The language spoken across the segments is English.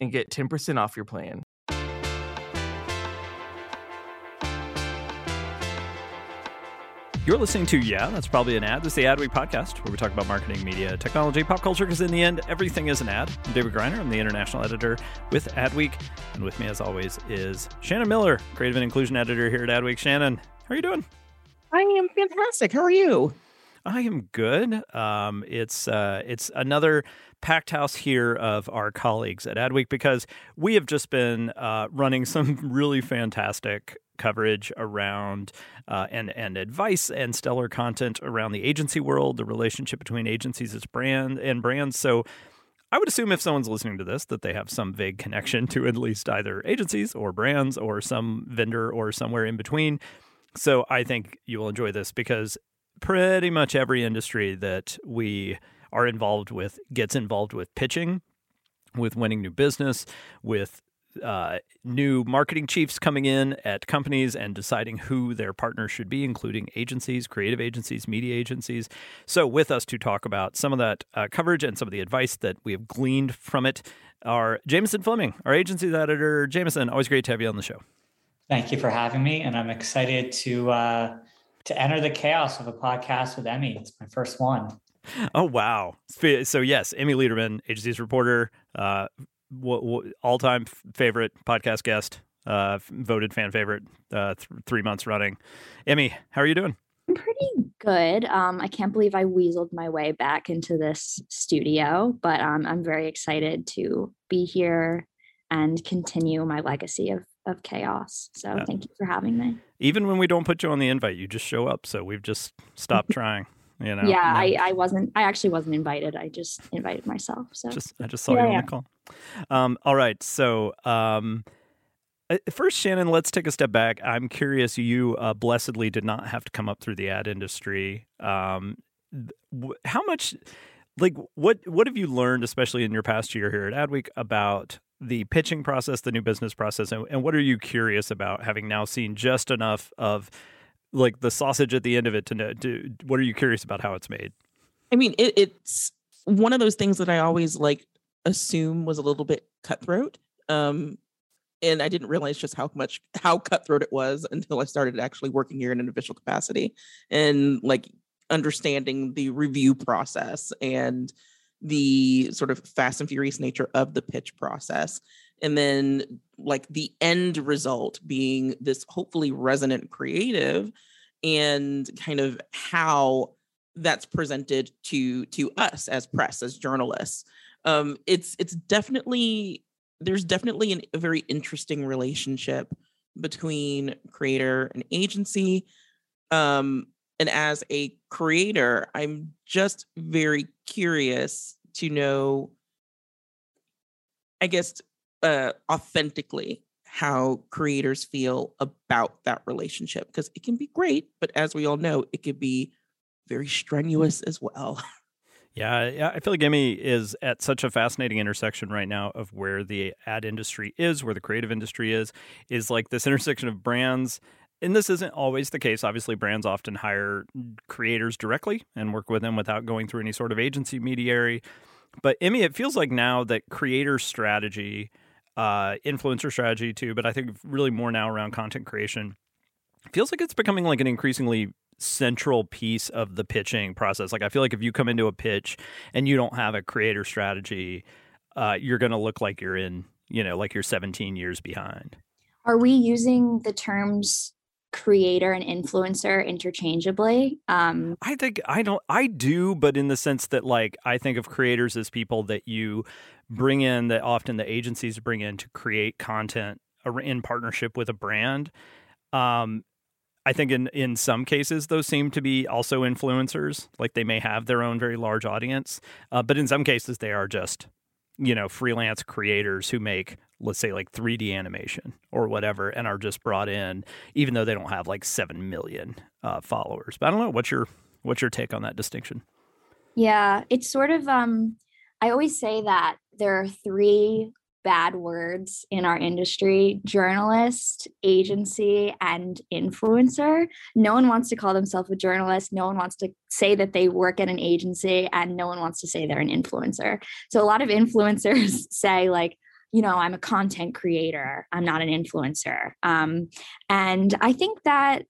and get 10% off your plan. You're listening to Yeah, that's probably an ad. This is the Adweek podcast where we talk about marketing, media, technology, pop culture, because in the end, everything is an ad. I'm David Griner. I'm the international editor with Adweek. And with me, as always, is Shannon Miller, creative and inclusion editor here at Adweek. Shannon, how are you doing? I am fantastic. How are you? I am good. Um, it's uh, it's another packed house here of our colleagues at Adweek because we have just been uh, running some really fantastic coverage around uh, and and advice and stellar content around the agency world, the relationship between agencies as brand and brands. So. I would assume if someone's listening to this that they have some vague connection to at least either agencies or brands or some vendor or somewhere in between. So I think you will enjoy this because pretty much every industry that we are involved with gets involved with pitching, with winning new business, with uh, new marketing chiefs coming in at companies and deciding who their partners should be, including agencies, creative agencies, media agencies. So, with us to talk about some of that uh, coverage and some of the advice that we have gleaned from it are Jameson Fleming, our agency editor. Jameson, always great to have you on the show. Thank you for having me, and I'm excited to uh, to enter the chaos of a podcast with Emmy. It's my first one. Oh wow! So yes, Emmy Lederman, agency's reporter, uh, w- w- all-time favorite podcast guest, uh, voted fan favorite, uh, th- three months running. Emmy, how are you doing? I'm pretty good. Um, I can't believe I weaseled my way back into this studio, but um, I'm very excited to be here and continue my legacy of of chaos. So yeah. thank you for having me. Even when we don't put you on the invite, you just show up. So we've just stopped trying. You know. Yeah, I, I wasn't. I actually wasn't invited. I just invited myself. So just I just saw yeah, you on yeah. the call. Um, all right. So um, uh, first, Shannon, let's take a step back. I'm curious. You uh, blessedly did not have to come up through the ad industry. Um, how much? Like what what have you learned, especially in your past year here at Adweek, about the pitching process, the new business process, and, and what are you curious about having now seen just enough of like the sausage at the end of it to know? To, what are you curious about how it's made? I mean, it, it's one of those things that I always like assume was a little bit cutthroat. Um, and I didn't realize just how much how cutthroat it was until I started actually working here in an official capacity and like understanding the review process and the sort of fast and furious nature of the pitch process. And then like the end result being this hopefully resonant creative and kind of how that's presented to to us as press as journalists. Um it's it's definitely there's definitely an, a very interesting relationship between creator and agency. Um and as a creator, I'm just very curious to know, I guess, uh, authentically how creators feel about that relationship because it can be great, but as we all know, it could be very strenuous as well. Yeah, I feel like Emmy is at such a fascinating intersection right now of where the ad industry is, where the creative industry is, is like this intersection of brands. And this isn't always the case. Obviously, brands often hire creators directly and work with them without going through any sort of agency mediary. But Emmy, it feels like now that creator strategy, uh, influencer strategy too, but I think really more now around content creation, feels like it's becoming like an increasingly central piece of the pitching process. Like I feel like if you come into a pitch and you don't have a creator strategy, uh, you're going to look like you're in, you know, like you're 17 years behind. Are we using the terms creator and influencer interchangeably? Um, I think I don't. I do, but in the sense that like I think of creators as people that you bring in that often the agencies bring in to create content in partnership with a brand. Um, I think in in some cases those seem to be also influencers. Like they may have their own very large audience, uh, but in some cases they are just you know freelance creators who make let's say like 3D animation or whatever and are just brought in even though they don't have like 7 million uh, followers. But I don't know what's your what's your take on that distinction? Yeah, it's sort of um I always say that there are three bad words in our industry journalist, agency, and influencer. No one wants to call themselves a journalist. No one wants to say that they work at an agency, and no one wants to say they're an influencer. So a lot of influencers say, like, you know, I'm a content creator, I'm not an influencer. Um, and I think that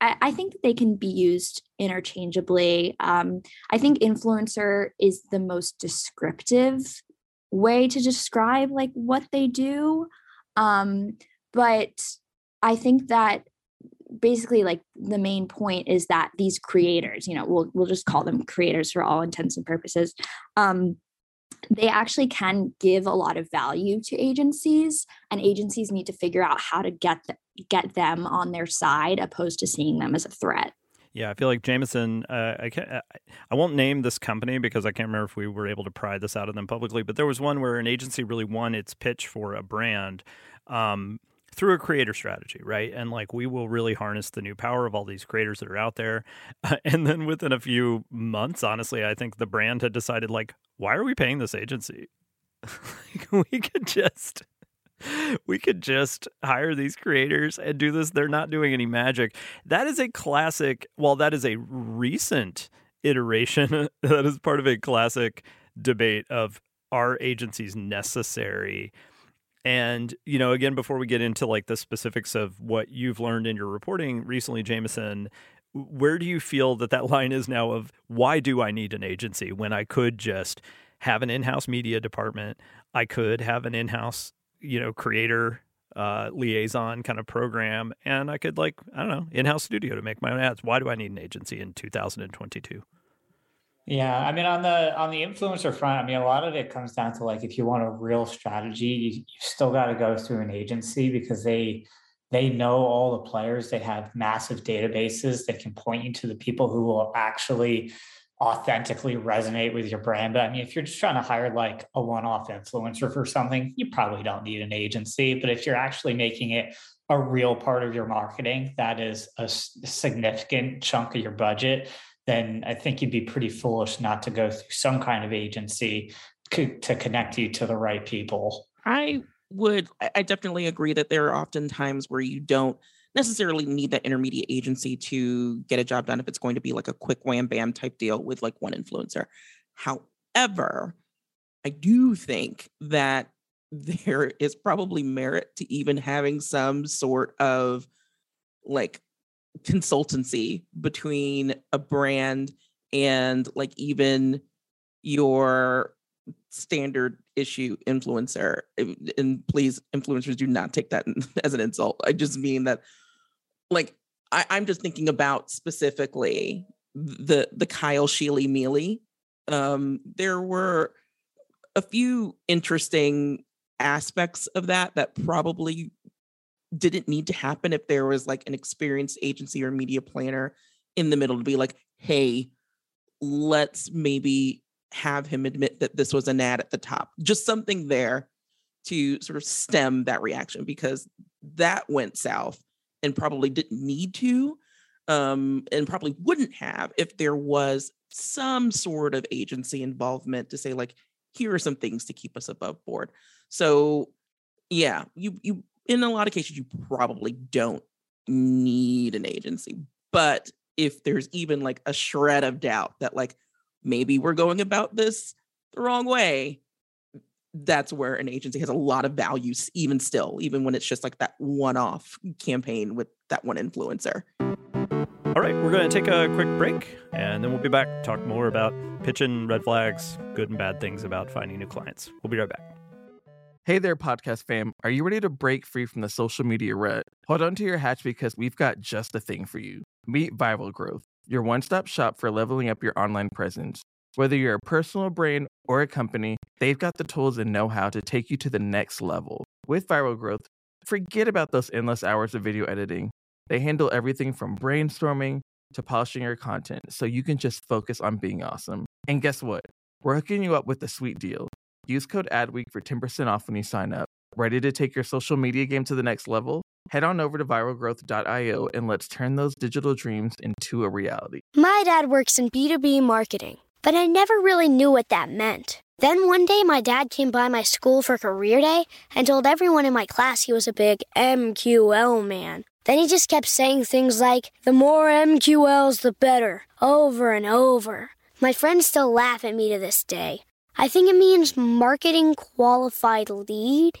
I, think that they can be used interchangeably. Um, I think influencer is the most descriptive way to describe like what they do um but i think that basically like the main point is that these creators you know we'll we'll just call them creators for all intents and purposes um they actually can give a lot of value to agencies and agencies need to figure out how to get get them on their side opposed to seeing them as a threat yeah, I feel like Jameson. Uh, I can't. I won't name this company because I can't remember if we were able to pry this out of them publicly. But there was one where an agency really won its pitch for a brand um, through a creator strategy, right? And like we will really harness the new power of all these creators that are out there. Uh, and then within a few months, honestly, I think the brand had decided like, why are we paying this agency? we could just we could just hire these creators and do this. They're not doing any magic. That is a classic. Well, that is a recent iteration. that is part of a classic debate of are agencies necessary? And, you know, again, before we get into like the specifics of what you've learned in your reporting recently, Jameson, where do you feel that that line is now of why do I need an agency when I could just have an in house media department? I could have an in house you know, creator uh, liaison kind of program, and I could like I don't know in-house studio to make my own ads. Why do I need an agency in 2022? Yeah, I mean on the on the influencer front, I mean a lot of it comes down to like if you want a real strategy, you, you still got to go through an agency because they they know all the players. They have massive databases that can point you to the people who will actually authentically resonate with your brand. But I mean, if you're just trying to hire like a one off influencer for something, you probably don't need an agency. But if you're actually making it a real part of your marketing, that is a significant chunk of your budget, then I think you'd be pretty foolish not to go through some kind of agency to connect you to the right people. I would, I definitely agree that there are often times where you don't necessarily need that intermediate agency to get a job done if it's going to be like a quick wham bam type deal with like one influencer. However, I do think that there is probably merit to even having some sort of like consultancy between a brand and like even your standard issue influencer and please influencers do not take that as an insult i just mean that like I, am just thinking about specifically the the Kyle Sheely Mealy. Um, there were a few interesting aspects of that that probably didn't need to happen if there was like an experienced agency or media planner in the middle to be like, hey, let's maybe have him admit that this was an ad at the top. Just something there to sort of stem that reaction because that went south and probably didn't need to um, and probably wouldn't have if there was some sort of agency involvement to say like here are some things to keep us above board so yeah you you in a lot of cases you probably don't need an agency but if there's even like a shred of doubt that like maybe we're going about this the wrong way that's where an agency has a lot of value even still even when it's just like that one-off campaign with that one influencer all right we're going to take a quick break and then we'll be back talk more about pitching red flags good and bad things about finding new clients we'll be right back Hey there, podcast fam. Are you ready to break free from the social media rut? Hold on to your hatch because we've got just the thing for you. Meet Viral Growth, your one stop shop for leveling up your online presence. Whether you're a personal brand or a company, they've got the tools and know how to take you to the next level. With Viral Growth, forget about those endless hours of video editing. They handle everything from brainstorming to polishing your content so you can just focus on being awesome. And guess what? We're hooking you up with a sweet deal. Use code ADWEEK for 10% off when you sign up. Ready to take your social media game to the next level? Head on over to viralgrowth.io and let's turn those digital dreams into a reality. My dad works in B2B marketing, but I never really knew what that meant. Then one day, my dad came by my school for career day and told everyone in my class he was a big MQL man. Then he just kept saying things like, the more MQLs, the better, over and over. My friends still laugh at me to this day. I think it means marketing qualified lead.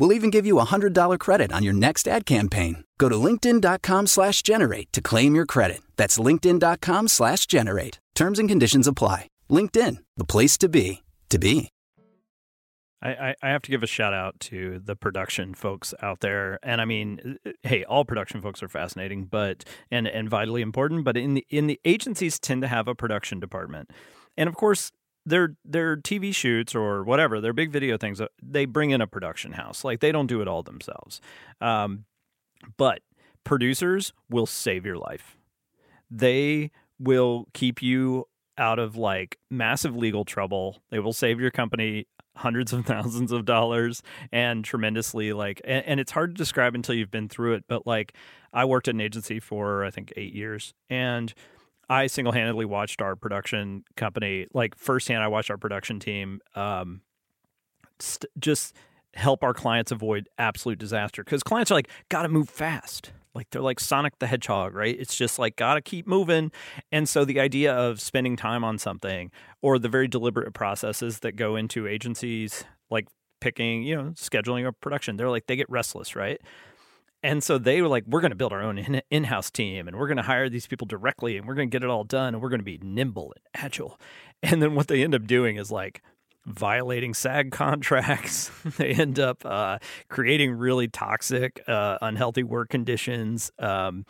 We'll even give you a $100 credit on your next ad campaign. Go to linkedin.com slash generate to claim your credit. That's linkedin.com slash generate. Terms and conditions apply. LinkedIn, the place to be, to be. I, I have to give a shout out to the production folks out there. And I mean, hey, all production folks are fascinating, but and and vitally important. But in the in the agencies tend to have a production department. And of course, their their TV shoots or whatever, their big video things, uh, they bring in a production house. Like they don't do it all themselves. Um, but producers will save your life. They will keep you out of like massive legal trouble. They will save your company hundreds of thousands of dollars and tremendously like and, and, it's hard to describe until you've been through it but like i worked at an agency for i think eight years and i single-handedly watched our production company like firsthand i watched our production team um, st- just help our clients avoid absolute disaster because clients are like gotta move fast like they're like Sonic the Hedgehog, right? It's just like gotta keep moving. And so the idea of spending time on something or the very deliberate processes that go into agencies like picking, you know, scheduling a production, they're like they get restless, right? And so they were like, we're going to build our own in house team and we're going to hire these people directly and we're going to get it all done and we're going to be nimble and agile. And then what they end up doing is like violating SAG contracts. they end up uh, creating really toxic, uh, unhealthy work conditions. Um,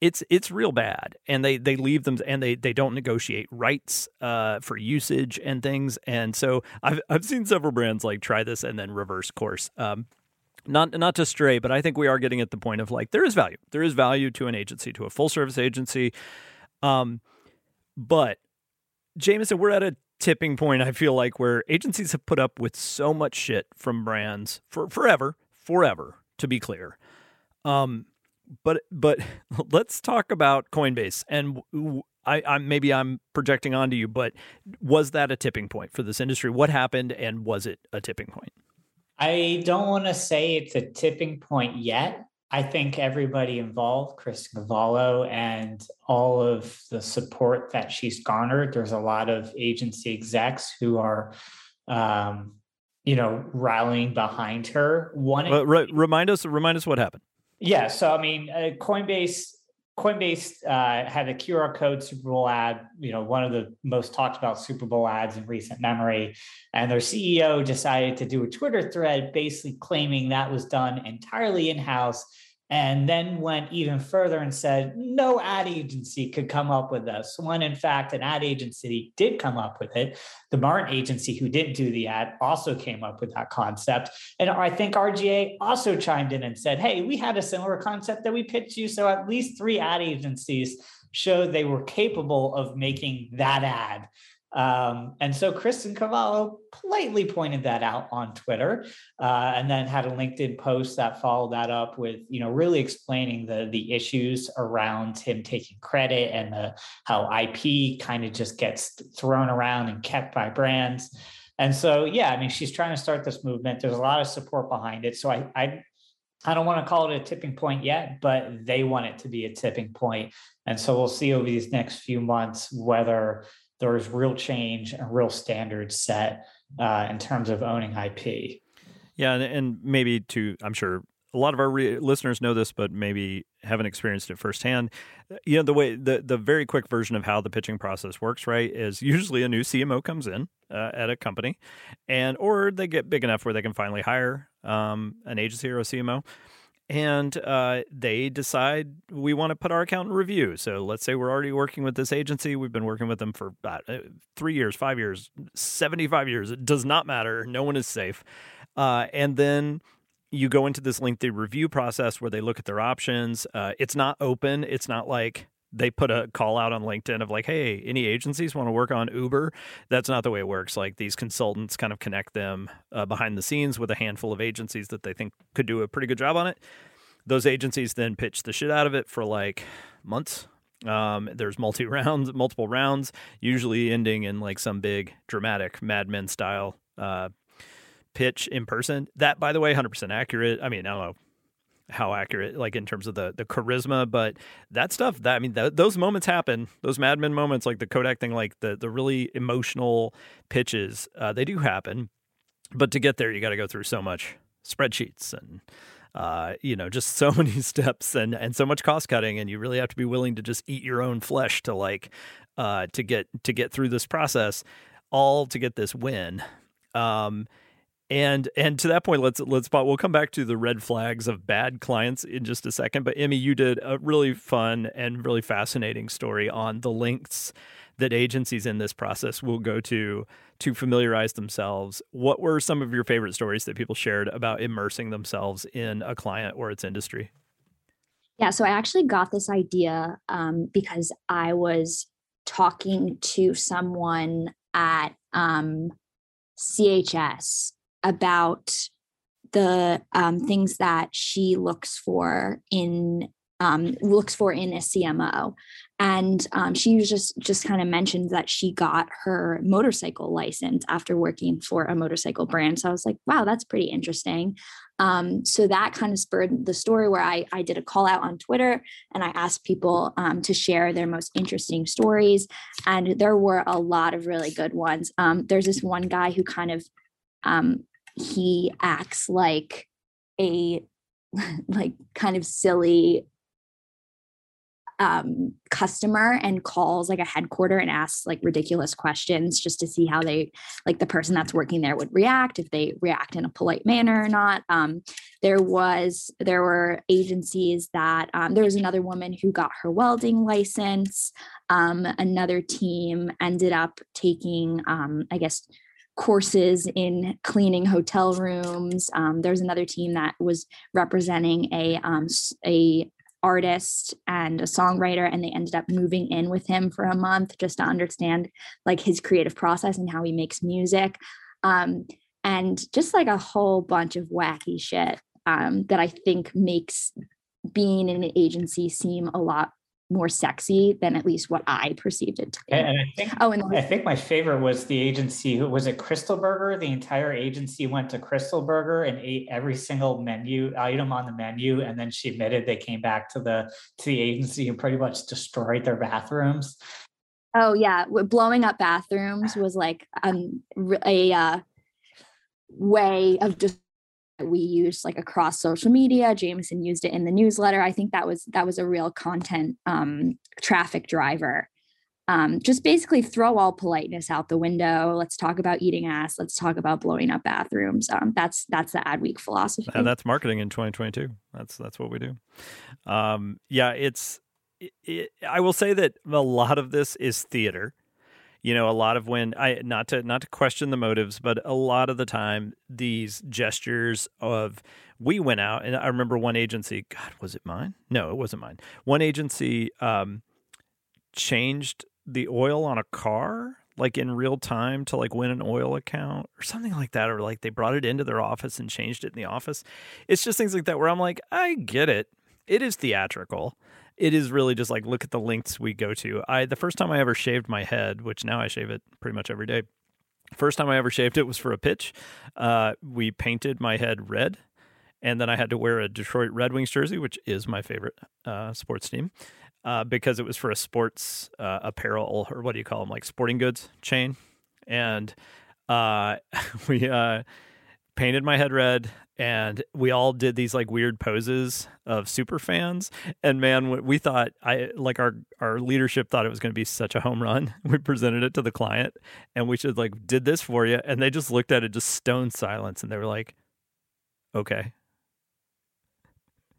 it's it's real bad, and they they leave them and they they don't negotiate rights uh, for usage and things. And so I've I've seen several brands like try this and then reverse course. Um, not not to stray, but I think we are getting at the point of like there is value. There is value to an agency, to a full service agency. Um, but Jameson, we're at a tipping point I feel like where agencies have put up with so much shit from brands for forever, forever, to be clear. Um but but let's talk about Coinbase and I, I maybe I'm projecting onto you, but was that a tipping point for this industry? What happened and was it a tipping point? I don't want to say it's a tipping point yet. I think everybody involved, Chris Cavallo, and all of the support that she's garnered. There's a lot of agency execs who are, um, you know, rallying behind her. One, uh, re- remind us, remind us what happened. Yeah, so I mean, uh, Coinbase, Coinbase uh, had a QR code Super Bowl ad. You know, one of the most talked about Super Bowl ads in recent memory, and their CEO decided to do a Twitter thread, basically claiming that was done entirely in house and then went even further and said no ad agency could come up with this. When in fact an ad agency did come up with it the martin agency who didn't do the ad also came up with that concept. And i think rga also chimed in and said hey we had a similar concept that we pitched you so at least three ad agencies showed they were capable of making that ad um, and so Kristen Cavallo politely pointed that out on Twitter, uh, and then had a LinkedIn post that followed that up with, you know, really explaining the the issues around him taking credit and the, how IP kind of just gets thrown around and kept by brands. And so, yeah, I mean, she's trying to start this movement. There's a lot of support behind it. So I, I I don't want to call it a tipping point yet, but they want it to be a tipping point. And so we'll see over these next few months whether there's real change and real standards set uh, in terms of owning IP. Yeah, and, and, maybe to I'm sure a lot of our re- listeners know this, but maybe haven't experienced it firsthand. You know, the way the the very quick version of how the pitching process works, right, is usually a new CMO comes in uh, at a company, and or they get big enough where they can finally hire um, an agency or a CMO and uh, they decide we want to put our account in review. So let's say we're already working with this agency. We've been working with them for about uh, three years, five years, 75 years. It does not matter. No one is safe. Uh, and then you go into this lengthy review process where they look at their options. Uh, it's not open. It's not like they put a call out on LinkedIn of like, hey, any agencies want to work on Uber? That's not the way it works. Like these consultants kind of connect them uh, behind the scenes with a handful of agencies that they think could do a pretty good job on it. Those agencies then pitch the shit out of it for like months. Um, there's multi rounds, multiple rounds, usually ending in like some big dramatic Mad Men style uh, pitch in person. That, by the way, 100% accurate. I mean, I don't know how accurate, like in terms of the the charisma, but that stuff. That I mean, th- those moments happen. Those Mad Men moments, like the Kodak thing, like the the really emotional pitches, uh, they do happen. But to get there, you got to go through so much spreadsheets and uh, you know, just so many steps and and so much cost cutting, and you really have to be willing to just eat your own flesh to like uh, to get to get through this process, all to get this win. Um, and and to that point, let's let's we'll come back to the red flags of bad clients in just a second. But Emmy, you did a really fun and really fascinating story on the lengths that agencies in this process will go to to familiarize themselves. What were some of your favorite stories that people shared about immersing themselves in a client or its industry? Yeah, so I actually got this idea um, because I was talking to someone at um, CHS about the um, things that she looks for in um, looks for in a CMO. And um, she just just kind of mentioned that she got her motorcycle license after working for a motorcycle brand. So I was like, wow, that's pretty interesting. Um, so that kind of spurred the story where I, I did a call out on Twitter and I asked people um, to share their most interesting stories. And there were a lot of really good ones. Um, there's this one guy who kind of um, he acts like a like kind of silly um, customer and calls like a headquarter and asks like ridiculous questions just to see how they like the person that's working there would react if they react in a polite manner or not. Um, there was there were agencies that um, there was another woman who got her welding license. Um, another team ended up taking um, i guess courses in cleaning hotel rooms. Um, there was another team that was representing a um, a artist and a songwriter, and they ended up moving in with him for a month just to understand like his creative process and how he makes music, um, and just like a whole bunch of wacky shit um, that I think makes being in an agency seem a lot more sexy than at least what I perceived it to be. And I think oh, and I think my favorite was the agency who was it Krystal Burger. The entire agency went to Krystal Burger and ate every single menu item on the menu, and then she admitted they came back to the to the agency and pretty much destroyed their bathrooms. Oh yeah, blowing up bathrooms was like um, a uh, way of just we used like across social media jameson used it in the newsletter i think that was that was a real content um, traffic driver um, just basically throw all politeness out the window. Let's talk about eating ass. Let's talk about blowing up bathrooms. Um, that's that's the Adweek philosophy. And that's marketing in 2022. That's that's what we do. Um, yeah, it's. It, it, I will say that a lot of this is theater. You know, a lot of when I not to not to question the motives, but a lot of the time these gestures of we went out and I remember one agency. God, was it mine? No, it wasn't mine. One agency um, changed the oil on a car like in real time to like win an oil account or something like that or like they brought it into their office and changed it in the office it's just things like that where i'm like i get it it is theatrical it is really just like look at the lengths we go to i the first time i ever shaved my head which now i shave it pretty much every day first time i ever shaved it was for a pitch uh, we painted my head red and then i had to wear a detroit red wings jersey which is my favorite uh, sports team uh, because it was for a sports uh, apparel or what do you call them, like sporting goods chain. And uh, we uh, painted my head red and we all did these like weird poses of super fans and man we thought i like our our leadership thought it was going to be such a home run we presented it to the client and we should like did this for you and they just looked at it just stone silence and they were like okay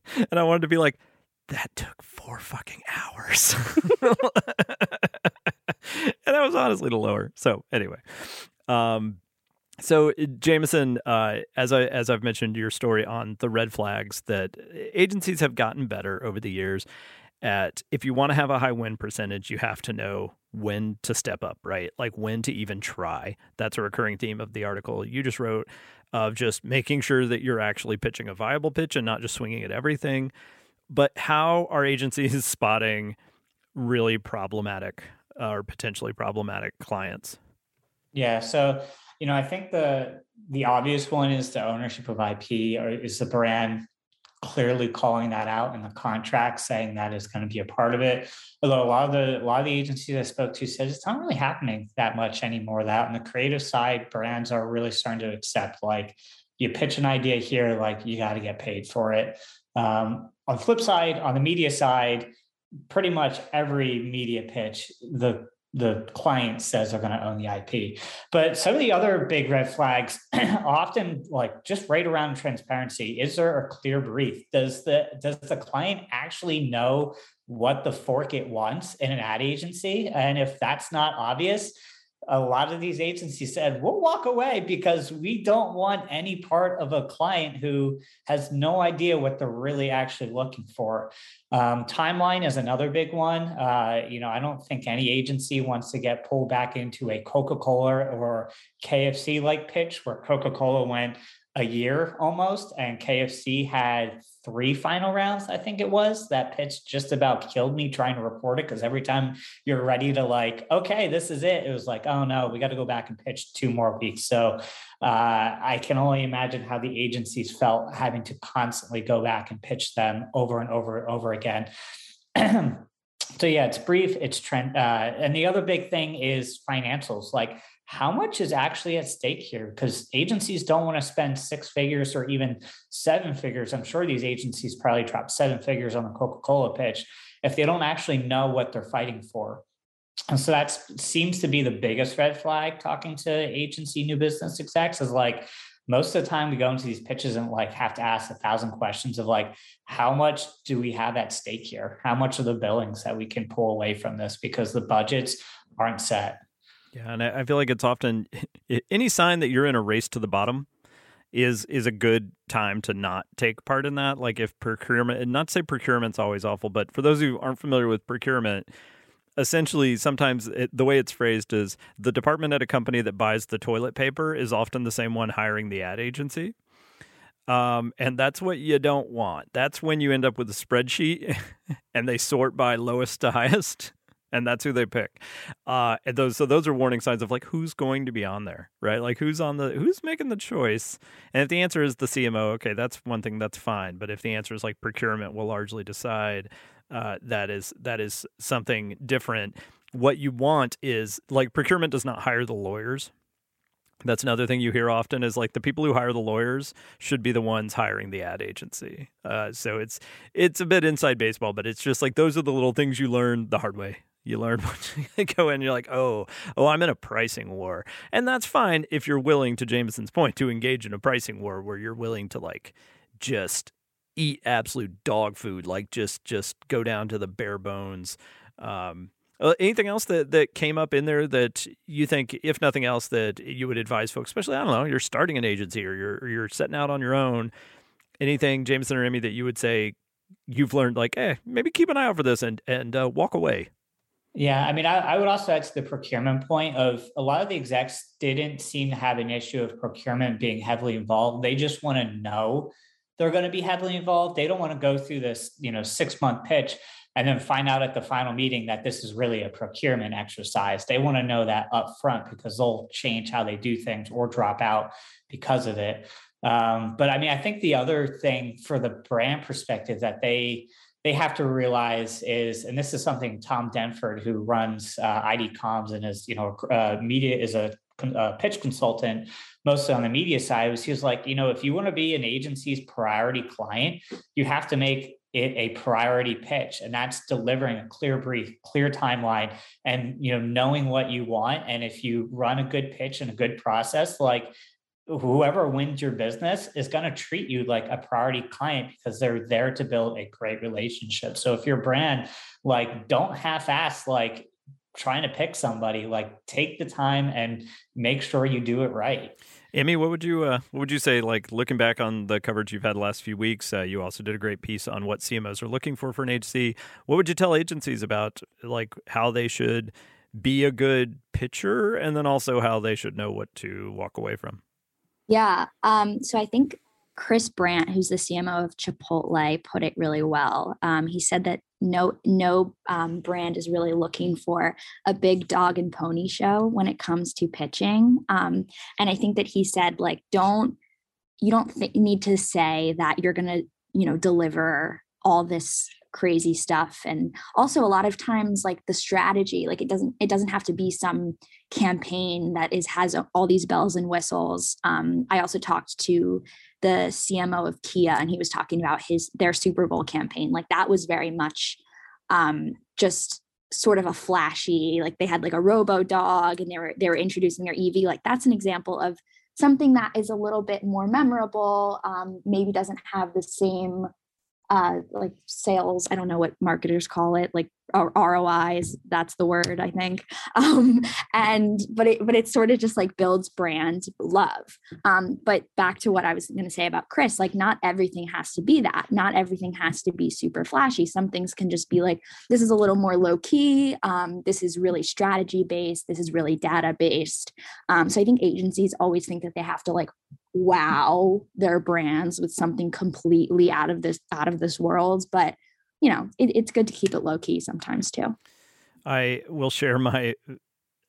and i wanted to be like that took four fucking hours. and that was honestly the lower. So anyway, um, so uh, Jameson, uh, as I as I've mentioned your story on the red flags that agencies have gotten better over the years at if you want to have a high win percentage, you have to know when to step up, right? Like when to even try. That's a recurring theme of the article you just wrote of just making sure that you're actually pitching a viable pitch and not just swinging at everything but how are agencies spotting really problematic uh, or potentially problematic clients? Yeah, so you know, I think the the obvious one is the ownership of IP, or is the brand clearly calling that out in the contract, saying that is going to be a part of it. Although a lot of the a lot of the agencies I spoke to said it's not really happening that much anymore. That on the creative side, brands are really starting to accept like you pitch an idea here, like you got to get paid for it. Um, on the flip side, on the media side, pretty much every media pitch, the the client says they're going to own the IP. But some of the other big red flags, often like just right around transparency, is there a clear brief? Does the does the client actually know what the fork it wants in an ad agency? And if that's not obvious, a lot of these agencies said, we'll walk away because we don't want any part of a client who has no idea what they're really actually looking for. Um, timeline is another big one. Uh, you know, I don't think any agency wants to get pulled back into a Coca Cola or KFC like pitch where Coca Cola went a year almost, and KFC had three final rounds, I think it was. That pitch just about killed me trying to report it because every time you're ready to like, okay, this is it, it was like, oh no, we got to go back and pitch two more weeks. So uh, I can only imagine how the agencies felt having to constantly go back and pitch them over and over and over again. so yeah, it's brief, it's trend, uh, and the other big thing is financials, like how much is actually at stake here? Because agencies don't want to spend six figures or even seven figures. I'm sure these agencies probably drop seven figures on the Coca Cola pitch if they don't actually know what they're fighting for. And so that seems to be the biggest red flag talking to agency new business execs is like most of the time we go into these pitches and like have to ask a thousand questions of like how much do we have at stake here how much of the billings that we can pull away from this because the budgets aren't set yeah, and I feel like it's often any sign that you're in a race to the bottom is is a good time to not take part in that. Like if procurement, and not to say procurement's always awful, but for those who aren't familiar with procurement, essentially sometimes it, the way it's phrased is the department at a company that buys the toilet paper is often the same one hiring the ad agency. Um, and that's what you don't want. That's when you end up with a spreadsheet and they sort by lowest to highest and that's who they pick. Uh, and those so those are warning signs of like who's going to be on there, right? Like who's on the who's making the choice. And if the answer is the CMO, okay, that's one thing that's fine. But if the answer is like procurement will largely decide, uh, that is that is something different. What you want is like procurement does not hire the lawyers. That's another thing you hear often is like the people who hire the lawyers should be the ones hiring the ad agency. Uh, so it's it's a bit inside baseball, but it's just like those are the little things you learn the hard way You learn what you go in, you're like, oh, oh, I'm in a pricing war. And that's fine if you're willing, to Jameson's point, to engage in a pricing war where you're willing to like just eat absolute dog food, like just just go down to the bare bones. Um, uh, anything else that, that came up in there that you think, if nothing else, that you would advise folks, especially, I don't know, you're starting an agency or you're, you're setting out on your own. Anything, Jameson or Emmy, that you would say you've learned, like, eh, maybe keep an eye out for this and, and uh, walk away? Yeah, I mean, I, I, would also add to the procurement point of a lot of the execs didn't seem to have an issue of procurement being heavily involved. They just want to know they're going to be heavily involved. They don't want to go through this, you know, six month pitch and then find out at the final meeting that this is really a procurement exercise. They want to know that up front because they'll change how they do things or drop out because of it. Um, but I mean, I think the other thing for the brand perspective that they they have to realize is, and this is something Tom Denford, who runs uh, ID Comms and is you know uh, media is a, a pitch consultant, mostly on the media side, was he was like, you know, if you want to be an agency's priority client, you have to make it a priority pitch and that's delivering a clear brief clear timeline and you know knowing what you want and if you run a good pitch and a good process like whoever wins your business is going to treat you like a priority client because they're there to build a great relationship so if your brand like don't half-ass like trying to pick somebody like take the time and make sure you do it right Emmy, what would you uh, what would you say? Like looking back on the coverage you've had last few weeks, uh, you also did a great piece on what CMOs are looking for for an agency. What would you tell agencies about like how they should be a good pitcher, and then also how they should know what to walk away from? Yeah. Um, so I think Chris Brandt, who's the CMO of Chipotle, put it really well. Um, he said that no no um, brand is really looking for a big dog and pony show when it comes to pitching. Um, and I think that he said like don't you don't th- need to say that you're to you know deliver all this crazy stuff and also a lot of times like the strategy like it doesn't it doesn't have to be some campaign that is has all these bells and whistles. Um, i also talked to the cmo of kia and he was talking about his their super bowl campaign. Like that was very much um, just sort of a flashy like they had like a robo dog and they were they were introducing their ev like that's an example of something that is a little bit more memorable um, maybe doesn't have the same uh, like sales i don't know what marketers call it like rois that's the word i think. Um, and but it but it sort of just like builds brand love. Um, but back to what i was going to say about chris like not everything has to be that. Not everything has to be super flashy. Some things can just be like this is a little more low key um, this is really strategy based this is really data based um, so i think agencies always think that they have to like wow their brands with something completely out of this out of this world but you know it, it's good to keep it low key sometimes too. I will share my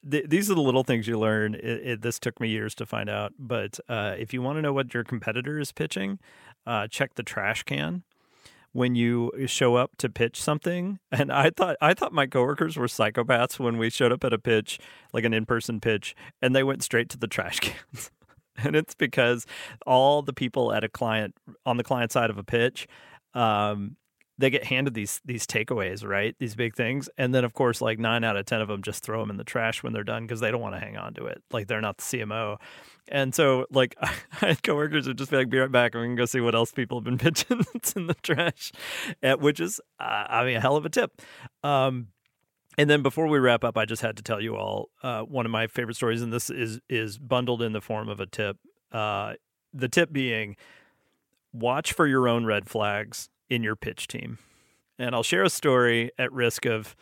th- these are the little things you learn it, it, this took me years to find out but uh, if you want to know what your competitor is pitching uh, check the trash can. When you show up to pitch something and i thought i thought my coworkers were psychopaths when we showed up at a pitch like an in-person pitch and they went straight to the trash cans and it's because all the people at a client on the client side of a pitch um, they get handed these these takeaways right? These big things. And then of course like nine out of ten of them just throw them in the trash when they're done because they don't want to hang on to it. Like they're not the cmo and so like i had coworkers would just be like be right back. And we can go see what else people have been pitching that's in the trash. At, which is uh, i mean a hell of a tip. Um, and then before we wrap up, I just had to tell you all uh, one of my favorite stories, and this is is bundled in the form of a tip. Uh, the tip being, watch for your own red flags in your pitch team. And I'll share a story at risk of,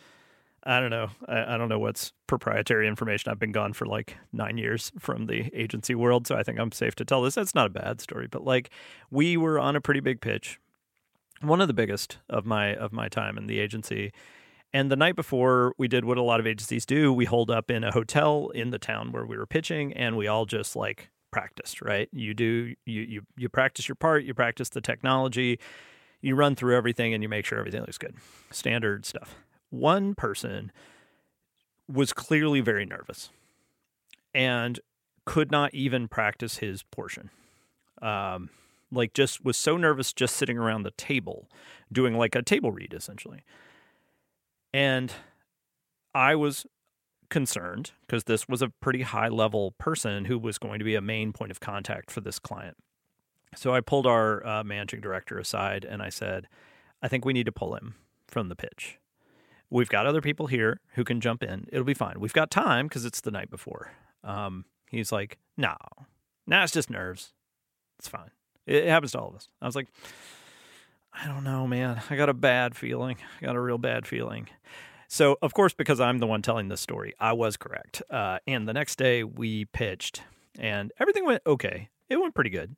I don't know, I, I don't know what's proprietary information. I've been gone for like nine years from the agency world, so I think I'm safe to tell this. It's not a bad story, but like we were on a pretty big pitch, one of the biggest of my of my time in the agency and the night before, we did what a lot of agencies do. We holed up in a hotel in the town where we were pitching, and we all just like practiced. Right? You do you you you practice your part. You practice the technology. You run through everything, and you make sure everything looks good. Standard stuff. One person was clearly very nervous, and could not even practice his portion. Um, like just was so nervous just sitting around the table doing like a table read essentially and I was concerned because this was a pretty high level person who was going to be a main point of contact for this client. So I pulled our uh, managing director aside and I said, I think we need to pull him from the pitch. We've got other people here who can jump in. It'll be fine. We've got time because it's the night before. Um, he's like, no, nah, it's just nerves. It's fine. It happens to all of us. I was like, I don't know, man. I got a bad feeling. I got a real bad feeling. So, of course, because I'm the one telling this story, I was correct. Uh, and the next day we pitched and everything went okay. It went pretty good.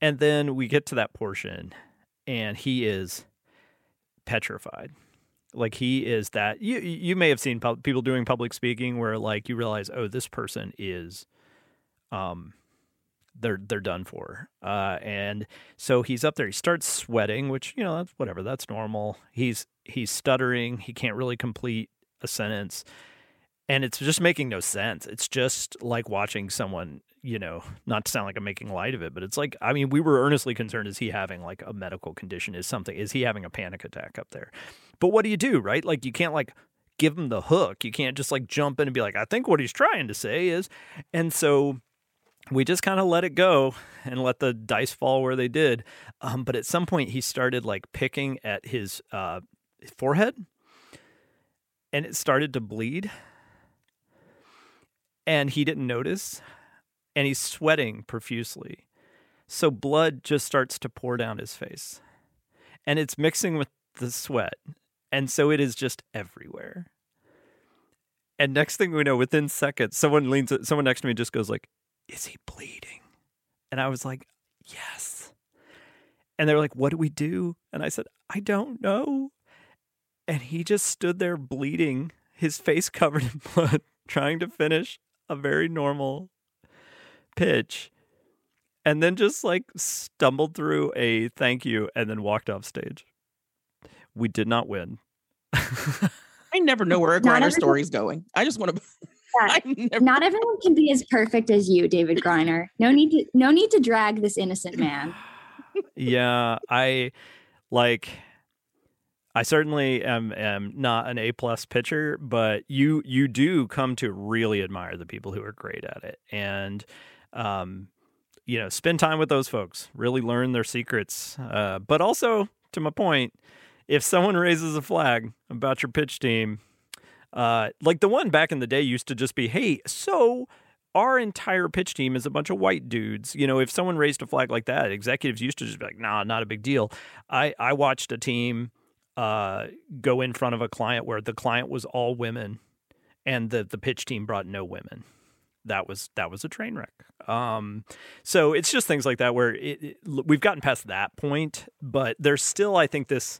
And then we get to that portion and he is petrified. Like he is that you you may have seen people doing public speaking where like you realize oh this person is um they're they're done for. Uh, and so he's up there. He starts sweating, which you know that's whatever. That's normal. He's he's stuttering. He can't really complete a sentence, and it's just making no sense. It's just like watching someone. You know, not to sound like I'm making light of it, but it's like I mean, we were earnestly concerned: is he having like a medical condition? Is something? Is he having a panic attack up there? But what do you do, right? Like you can't like give him the hook. You can't just like jump in and be like, I think what he's trying to say is, and so we just kind of let it go and let the dice fall where they did. Um, but at some point, he started like picking at his uh, forehead and it started to bleed. And he didn't notice. And he's sweating profusely. So blood just starts to pour down his face. And it's mixing with the sweat. And so it is just everywhere. And next thing we know, within seconds, someone leans, someone next to me just goes like, is he bleeding? And I was like, Yes. And they were like, What do we do? And I said, I don't know. And he just stood there bleeding, his face covered in blood, trying to finish a very normal pitch. And then just like stumbled through a thank you and then walked off stage. We did not win. I never know where a Griner story's going. I just want to never... Not everyone can be as perfect as you, David Griner. No need to no need to drag this innocent man. yeah, I like I certainly am am not an A plus pitcher, but you you do come to really admire the people who are great at it. And um, you know, spend time with those folks, really learn their secrets. Uh, but also, to my point, if someone raises a flag about your pitch team, uh, like the one back in the day used to just be, hey, so our entire pitch team is a bunch of white dudes. You know, if someone raised a flag like that, executives used to just be like, nah, not a big deal. I, I watched a team uh, go in front of a client where the client was all women and the, the pitch team brought no women. That was that was a train wreck. Um, so it's just things like that where it, it, we've gotten past that point, but there's still, I think, this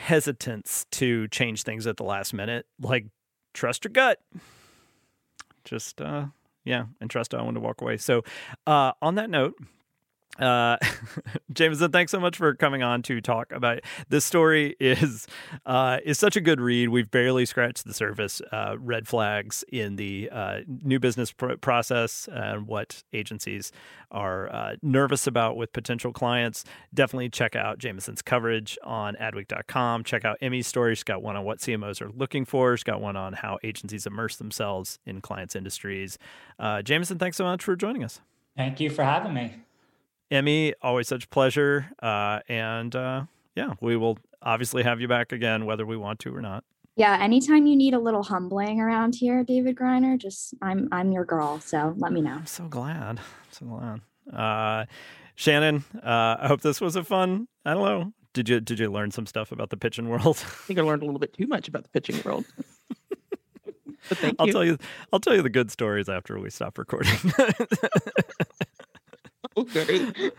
hesitance to change things at the last minute. Like, trust your gut. Just, uh, yeah, and trust want to walk away. So, uh, on that note, uh, Jameson, thanks so much for coming on to talk about it. This story is uh, is such a good read. We've barely scratched the surface. Uh, red flags in the uh, new business pr- process and what agencies are uh, nervous about with potential clients. Definitely check out Jameson's coverage on Adweek.com. Check out Emmy's story. She's got one on what CMOs are looking for. She's got one on how agencies immerse themselves in clients' industries. Uh, Jameson, thanks so much for joining us. Thank you for having me. Emmy, always such a pleasure. Uh, and uh, yeah, we will obviously have you back again, whether we want to or not. Yeah, anytime you need a little humbling around here, David Griner, just I'm I'm your girl. So let me know. I'm so glad. So glad. Uh, Shannon, uh, I hope this was a fun. I don't know. Did you did you learn some stuff about the pitching world? I think I learned a little bit too much about the pitching world. but thank I'll you. tell you I'll tell you the good stories after we stop recording. okay.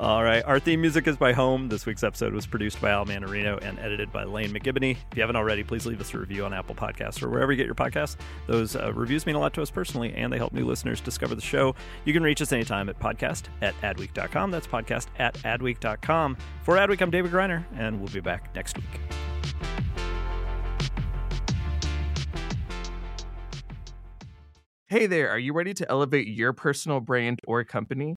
All right. Our theme music is by Home. This week's episode was produced by Al Manarino and edited by Lane McGibney. If you haven't already, please leave us a review on Apple Podcasts or wherever you get your podcasts. Those uh, reviews mean a lot to us personally, and they help new listeners discover the show. You can reach us anytime at podcast at adweek.com. That's podcast at adweek.com. For Adweek, I'm David Griner, and we'll be back next week. Hey there, are you ready to elevate your personal brand or company?